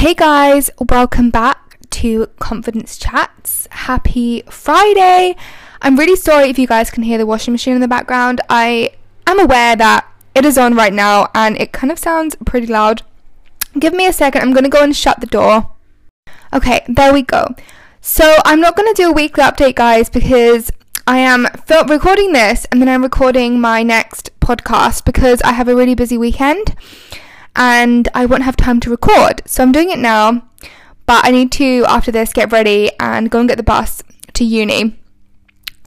Hey guys, welcome back to Confidence Chats. Happy Friday. I'm really sorry if you guys can hear the washing machine in the background. I am aware that it is on right now and it kind of sounds pretty loud. Give me a second, I'm going to go and shut the door. Okay, there we go. So, I'm not going to do a weekly update, guys, because I am fil- recording this and then I'm recording my next podcast because I have a really busy weekend and I won't have time to record. So I'm doing it now, but I need to, after this, get ready and go and get the bus to uni.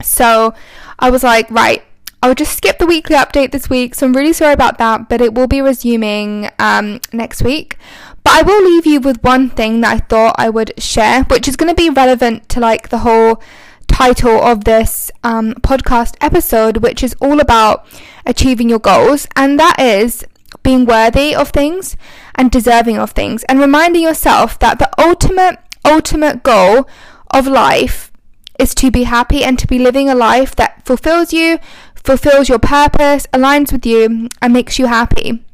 So I was like, right, I will just skip the weekly update this week. So I'm really sorry about that, but it will be resuming um, next week. But I will leave you with one thing that I thought I would share, which is going to be relevant to like the whole title of this um, podcast episode, which is all about achieving your goals, and that is being worthy of things and deserving of things, and reminding yourself that the ultimate, ultimate goal of life is to be happy and to be living a life that fulfills you, fulfills your purpose, aligns with you, and makes you happy.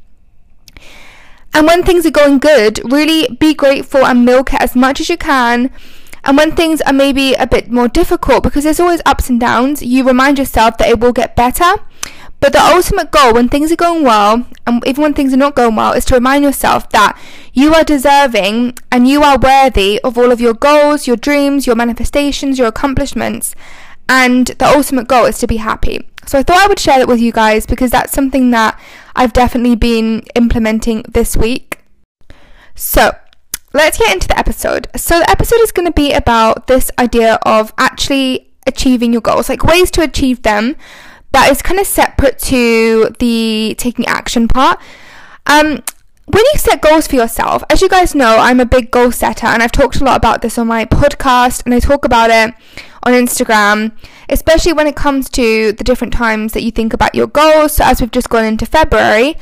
And when things are going good, really be grateful and milk it as much as you can. And when things are maybe a bit more difficult, because there's always ups and downs, you remind yourself that it will get better but the ultimate goal when things are going well, and even when things are not going well, is to remind yourself that you are deserving and you are worthy of all of your goals, your dreams, your manifestations, your accomplishments. And the ultimate goal is to be happy. So I thought I would share that with you guys because that's something that I've definitely been implementing this week. So let's get into the episode. So the episode is going to be about this idea of actually achieving your goals, like ways to achieve them that is kind of separate to the taking action part. Um, when you set goals for yourself, as you guys know, I'm a big goal setter and I've talked a lot about this on my podcast and I talk about it on Instagram, especially when it comes to the different times that you think about your goals. So, as we've just gone into February,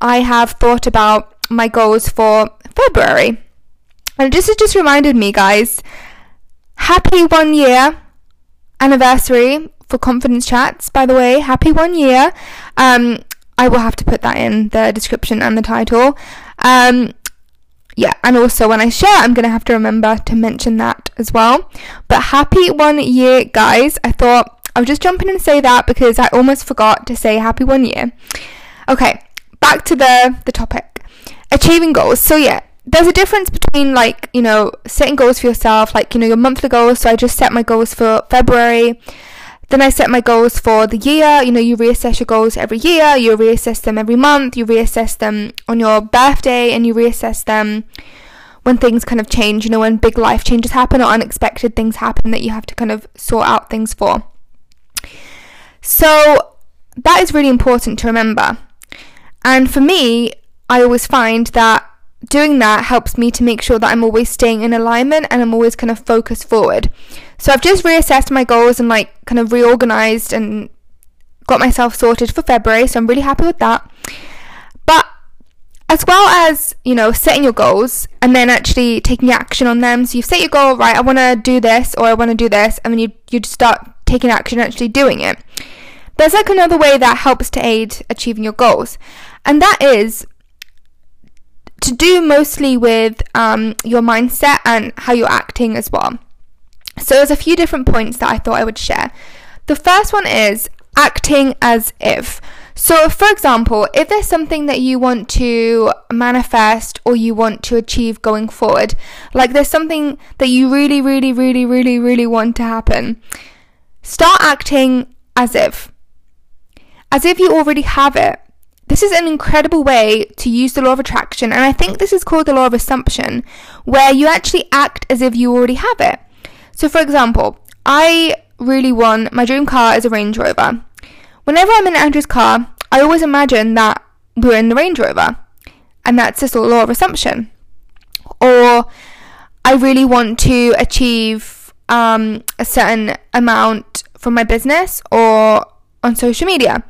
I have thought about my goals for February. And this has just reminded me, guys, happy one year anniversary for confidence chats, by the way. Happy one year. Um, I will have to put that in the description and the title. Um, yeah, and also when I share, I'm going to have to remember to mention that as well. But happy one year, guys. I thought I would just jump in and say that because I almost forgot to say happy one year. Okay, back to the, the topic achieving goals. So, yeah, there's a difference between like, you know, setting goals for yourself, like, you know, your monthly goals. So, I just set my goals for February then I set my goals for the year. You know, you reassess your goals every year, you reassess them every month, you reassess them on your birthday, and you reassess them when things kind of change, you know, when big life changes happen or unexpected things happen that you have to kind of sort out things for. So that is really important to remember. And for me, I always find that doing that helps me to make sure that I'm always staying in alignment and I'm always kind of focused forward. So I've just reassessed my goals and like kind of reorganized and got myself sorted for February. So I'm really happy with that. But as well as, you know, setting your goals and then actually taking action on them. So you've set your goal, right, I want to do this or I want to do this, and then you, you start taking action and actually doing it. There's like another way that helps to aid achieving your goals, and that is to do mostly with um, your mindset and how you're acting as well. So there's a few different points that I thought I would share. The first one is acting as if. So, for example, if there's something that you want to manifest or you want to achieve going forward, like there's something that you really, really, really, really, really want to happen, start acting as if. As if you already have it. This is an incredible way to use the law of attraction, and I think this is called the law of assumption, where you actually act as if you already have it. So, for example, I really want my dream car is a Range Rover. Whenever I'm in Andrew's car, I always imagine that we're in the Range Rover, and that's just a law of assumption. Or I really want to achieve um, a certain amount from my business or on social media.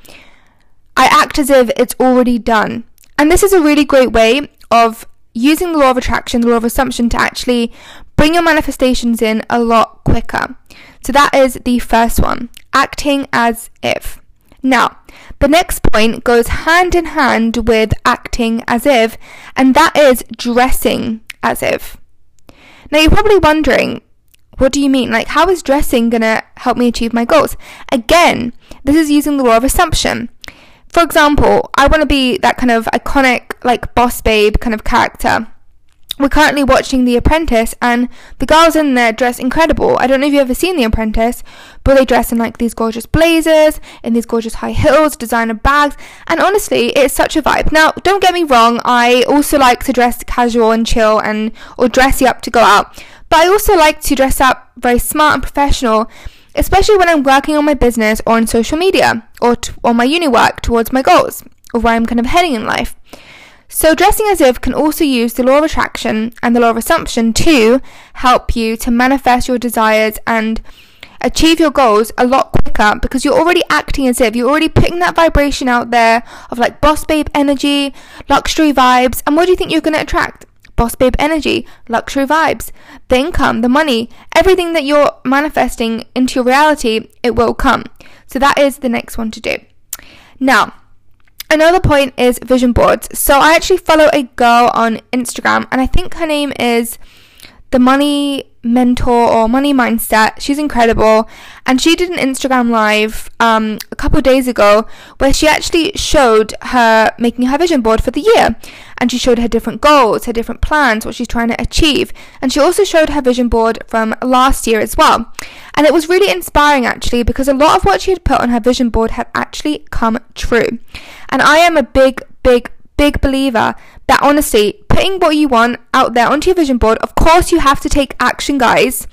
I act as if it's already done. And this is a really great way of using the law of attraction, the law of assumption to actually bring your manifestations in a lot quicker. So that is the first one, acting as if. Now, the next point goes hand in hand with acting as if, and that is dressing as if. Now, you're probably wondering, what do you mean? Like, how is dressing gonna help me achieve my goals? Again, this is using the law of assumption. For example, I want to be that kind of iconic, like, boss babe kind of character we're currently watching The Apprentice, and the girls in there dress incredible. I don't know if you've ever seen The Apprentice, but they dress in like these gorgeous blazers, in these gorgeous high heels, designer bags, and honestly, it's such a vibe. Now, don't get me wrong, I also like to dress casual and chill and or dressy up to go out, but I also like to dress up very smart and professional, especially when I'm working on my business or on social media or t- on my uni work towards my goals or where I'm kind of heading in life. So, dressing as if can also use the law of attraction and the law of assumption to help you to manifest your desires and achieve your goals a lot quicker because you're already acting as if you're already putting that vibration out there of like boss babe energy, luxury vibes. And what do you think you're going to attract? Boss babe energy, luxury vibes, the income, the money, everything that you're manifesting into your reality, it will come. So, that is the next one to do. Now, Another point is vision boards. So I actually follow a girl on Instagram, and I think her name is the Money Mentor or Money Mindset. She's incredible, and she did an Instagram live um, a couple days ago where she actually showed her making her vision board for the year, and she showed her different goals, her different plans, what she's trying to achieve, and she also showed her vision board from last year as well. And it was really inspiring actually because a lot of what she had put on her vision board had actually come true. And I am a big, big, big believer that honestly, putting what you want out there onto your vision board, of course, you have to take action, guys.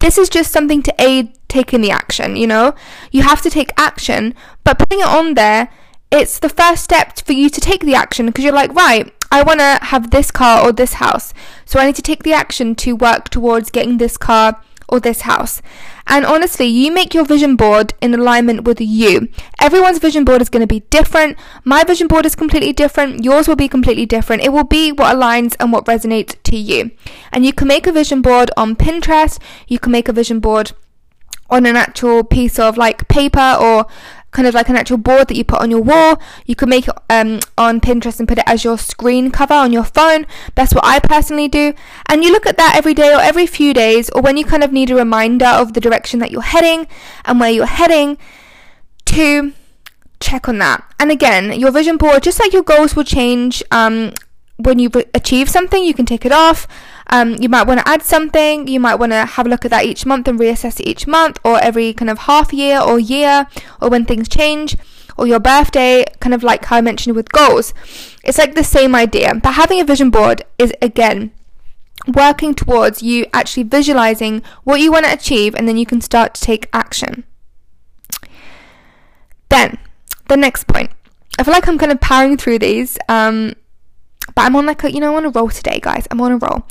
This is just something to aid taking the action, you know? You have to take action, but putting it on there, it's the first step for you to take the action because you're like, right, I want to have this car or this house. So I need to take the action to work towards getting this car or this house. And honestly, you make your vision board in alignment with you. Everyone's vision board is going to be different. My vision board is completely different. Yours will be completely different. It will be what aligns and what resonates to you. And you can make a vision board on Pinterest. You can make a vision board on an actual piece of like paper or kind of like an actual board that you put on your wall. You can make it um, on Pinterest and put it as your screen cover on your phone. That's what I personally do. And you look at that every day or every few days, or when you kind of need a reminder of the direction that you're heading and where you're heading to check on that. And again, your vision board, just like your goals will change um, when you achieve something, you can take it off. Um, you might want to add something. You might want to have a look at that each month and reassess it each month, or every kind of half year or year, or when things change, or your birthday, kind of like how I mentioned with goals. It's like the same idea, but having a vision board is again working towards you actually visualizing what you want to achieve, and then you can start to take action. Then, the next point. I feel like I'm kind of powering through these. Um, but I'm on like a, you know, I'm on a roll today, guys. I'm on a roll.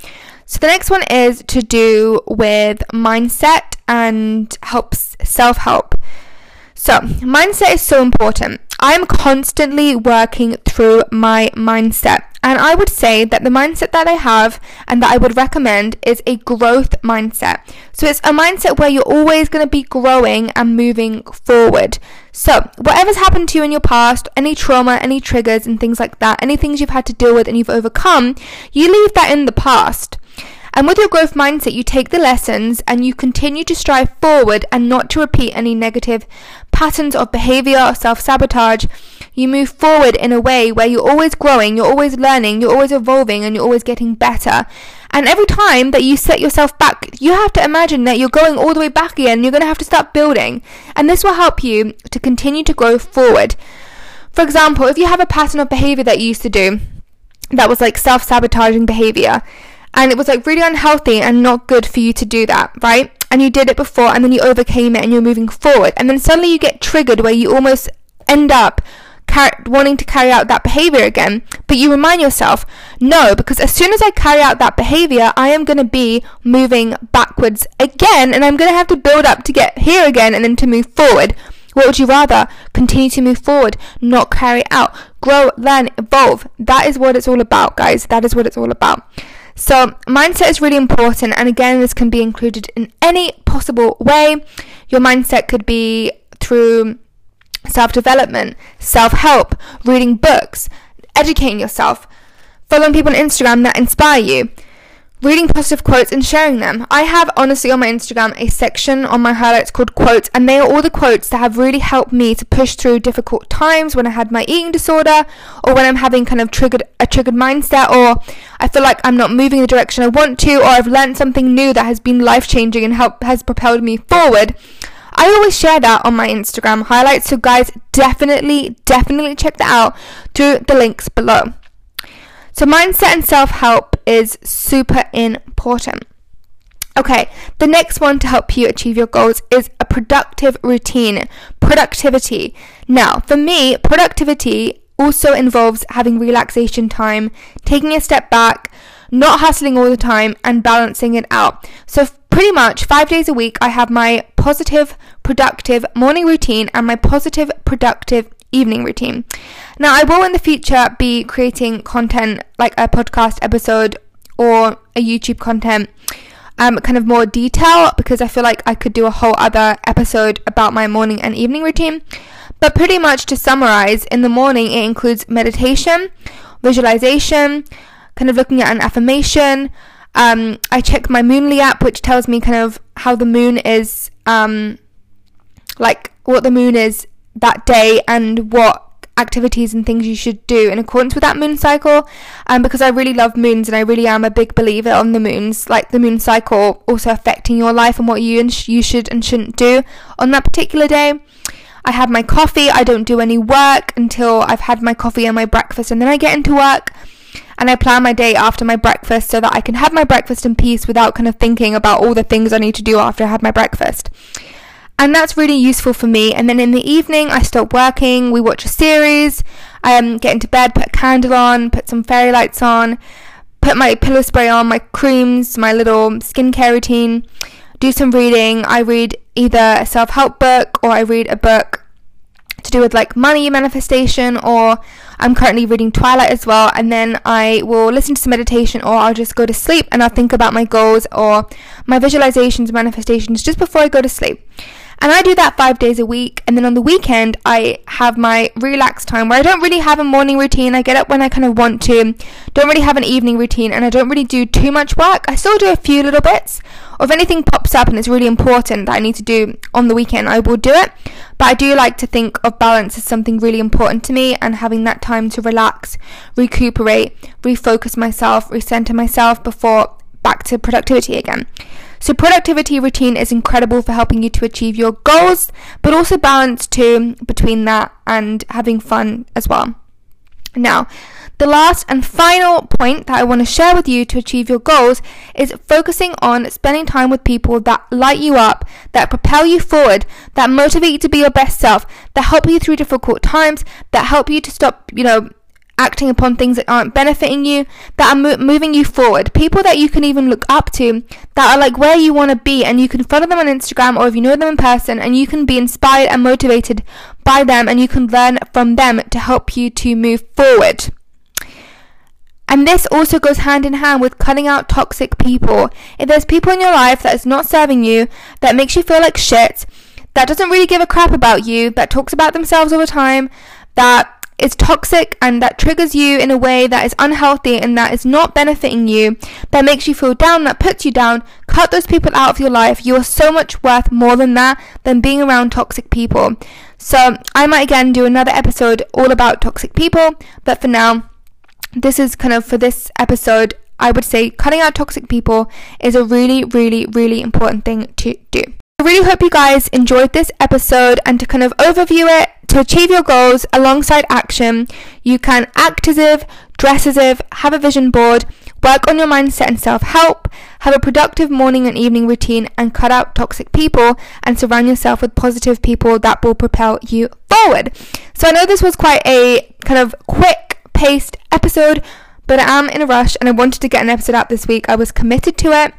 So the next one is to do with mindset and helps self help. So, mindset is so important. I'm constantly working through my mindset. And I would say that the mindset that I have and that I would recommend is a growth mindset. So it's a mindset where you're always going to be growing and moving forward. So, whatever's happened to you in your past, any trauma, any triggers, and things like that, any things you've had to deal with and you've overcome, you leave that in the past. And with your growth mindset, you take the lessons and you continue to strive forward and not to repeat any negative patterns of behavior or self sabotage. You move forward in a way where you're always growing, you're always learning, you're always evolving, and you're always getting better. And every time that you set yourself back, you have to imagine that you're going all the way back again. You're going to have to start building. And this will help you to continue to grow forward. For example, if you have a pattern of behavior that you used to do that was like self sabotaging behavior, and it was like really unhealthy and not good for you to do that, right? And you did it before and then you overcame it and you're moving forward. And then suddenly you get triggered where you almost end up car- wanting to carry out that behavior again, but you remind yourself, no, because as soon as I carry out that behavior, I am going to be moving backwards again, and I'm going to have to build up to get here again and then to move forward. What would you rather? Continue to move forward, not carry out, grow, learn, evolve. That is what it's all about, guys. That is what it's all about. So, mindset is really important, and again, this can be included in any possible way. Your mindset could be through self development, self help, reading books, educating yourself, following people on Instagram that inspire you, reading positive quotes and sharing them. I have honestly on my Instagram a section on my highlights called quotes, and they are all the quotes that have really helped me to push through difficult times when I had my eating disorder or when I'm having kind of triggered a triggered mindset or I feel like I'm not moving in the direction I want to or I've learned something new that has been life changing and help has propelled me forward. I always share that on my Instagram highlights, so guys, definitely, definitely check that out through the links below. So, mindset and self help is super important. Okay, the next one to help you achieve your goals is a productive routine. Productivity. Now, for me, productivity also involves having relaxation time, taking a step back, not hustling all the time, and balancing it out. So, pretty much five days a week, I have my positive, productive morning routine and my positive, productive evening routine. Now, I will in the future be creating content like a podcast episode or a YouTube content, um, kind of more detail because I feel like I could do a whole other episode about my morning and evening routine. But pretty much to summarize, in the morning it includes meditation, visualization, kind of looking at an affirmation. Um, I check my Moonly app, which tells me kind of how the moon is, um, like what the moon is that day and what activities and things you should do in accordance with that moon cycle. Um, because I really love moons and I really am a big believer on the moons like the moon cycle also affecting your life and what you and sh- you should and shouldn't do on that particular day. I have my coffee I don't do any work until I've had my coffee and my breakfast and then I get into work and I plan my day after my breakfast so that I can have my breakfast in peace without kind of thinking about all the things I need to do after I have my breakfast and that's really useful for me. And then in the evening, I stop working, we watch a series, um, get into bed, put a candle on, put some fairy lights on, put my pillow spray on, my creams, my little skincare routine, do some reading. I read either a self help book or I read a book to do with like money manifestation or I'm currently reading Twilight as well and then I will listen to some meditation or I'll just go to sleep and I'll think about my goals or my visualizations manifestations just before I go to sleep. And I do that five days a week. And then on the weekend, I have my relaxed time where I don't really have a morning routine. I get up when I kind of want to, don't really have an evening routine, and I don't really do too much work. I still do a few little bits. Or if anything pops up and it's really important that I need to do on the weekend, I will do it. But I do like to think of balance as something really important to me and having that time to relax, recuperate, refocus myself, recenter myself before back to productivity again. So, productivity routine is incredible for helping you to achieve your goals, but also balance too between that and having fun as well. Now, the last and final point that I want to share with you to achieve your goals is focusing on spending time with people that light you up, that propel you forward, that motivate you to be your best self, that help you through difficult times, that help you to stop, you know, acting upon things that aren't benefiting you, that are mo- moving you forward. People that you can even look up to, that are like where you want to be, and you can follow them on Instagram or if you know them in person, and you can be inspired and motivated by them, and you can learn from them to help you to move forward. And this also goes hand in hand with cutting out toxic people. If there's people in your life that is not serving you, that makes you feel like shit, that doesn't really give a crap about you, that talks about themselves all the time, that is toxic and that triggers you in a way that is unhealthy and that is not benefiting you, that makes you feel down, that puts you down, cut those people out of your life. You are so much worth more than that than being around toxic people. So, I might again do another episode all about toxic people, but for now, this is kind of for this episode. I would say cutting out toxic people is a really, really, really important thing to do. I really hope you guys enjoyed this episode and to kind of overview it, to achieve your goals alongside action, you can act as if, dress as if, have a vision board, work on your mindset and self help, have a productive morning and evening routine, and cut out toxic people and surround yourself with positive people that will propel you forward. So I know this was quite a kind of quick paced episode, but I am in a rush and I wanted to get an episode out this week. I was committed to it.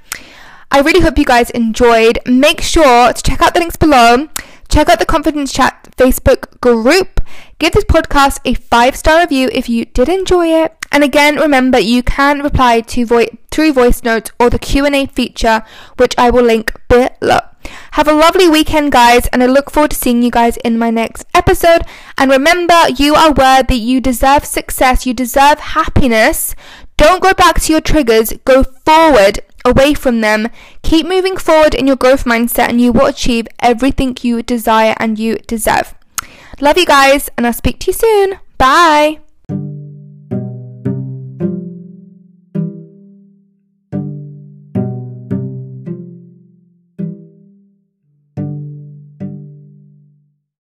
I really hope you guys enjoyed. Make sure to check out the links below. Check out the Confidence Chat Facebook group. Give this podcast a five star review if you did enjoy it. And again, remember you can reply to vo- through voice notes or the Q&A feature, which I will link below. Have a lovely weekend, guys, and I look forward to seeing you guys in my next episode. And remember, you are worthy, you deserve success, you deserve happiness. Don't go back to your triggers, go forward away from them. Keep moving forward in your growth mindset, and you will achieve everything you desire and you deserve. Love you guys, and I'll speak to you soon. Bye.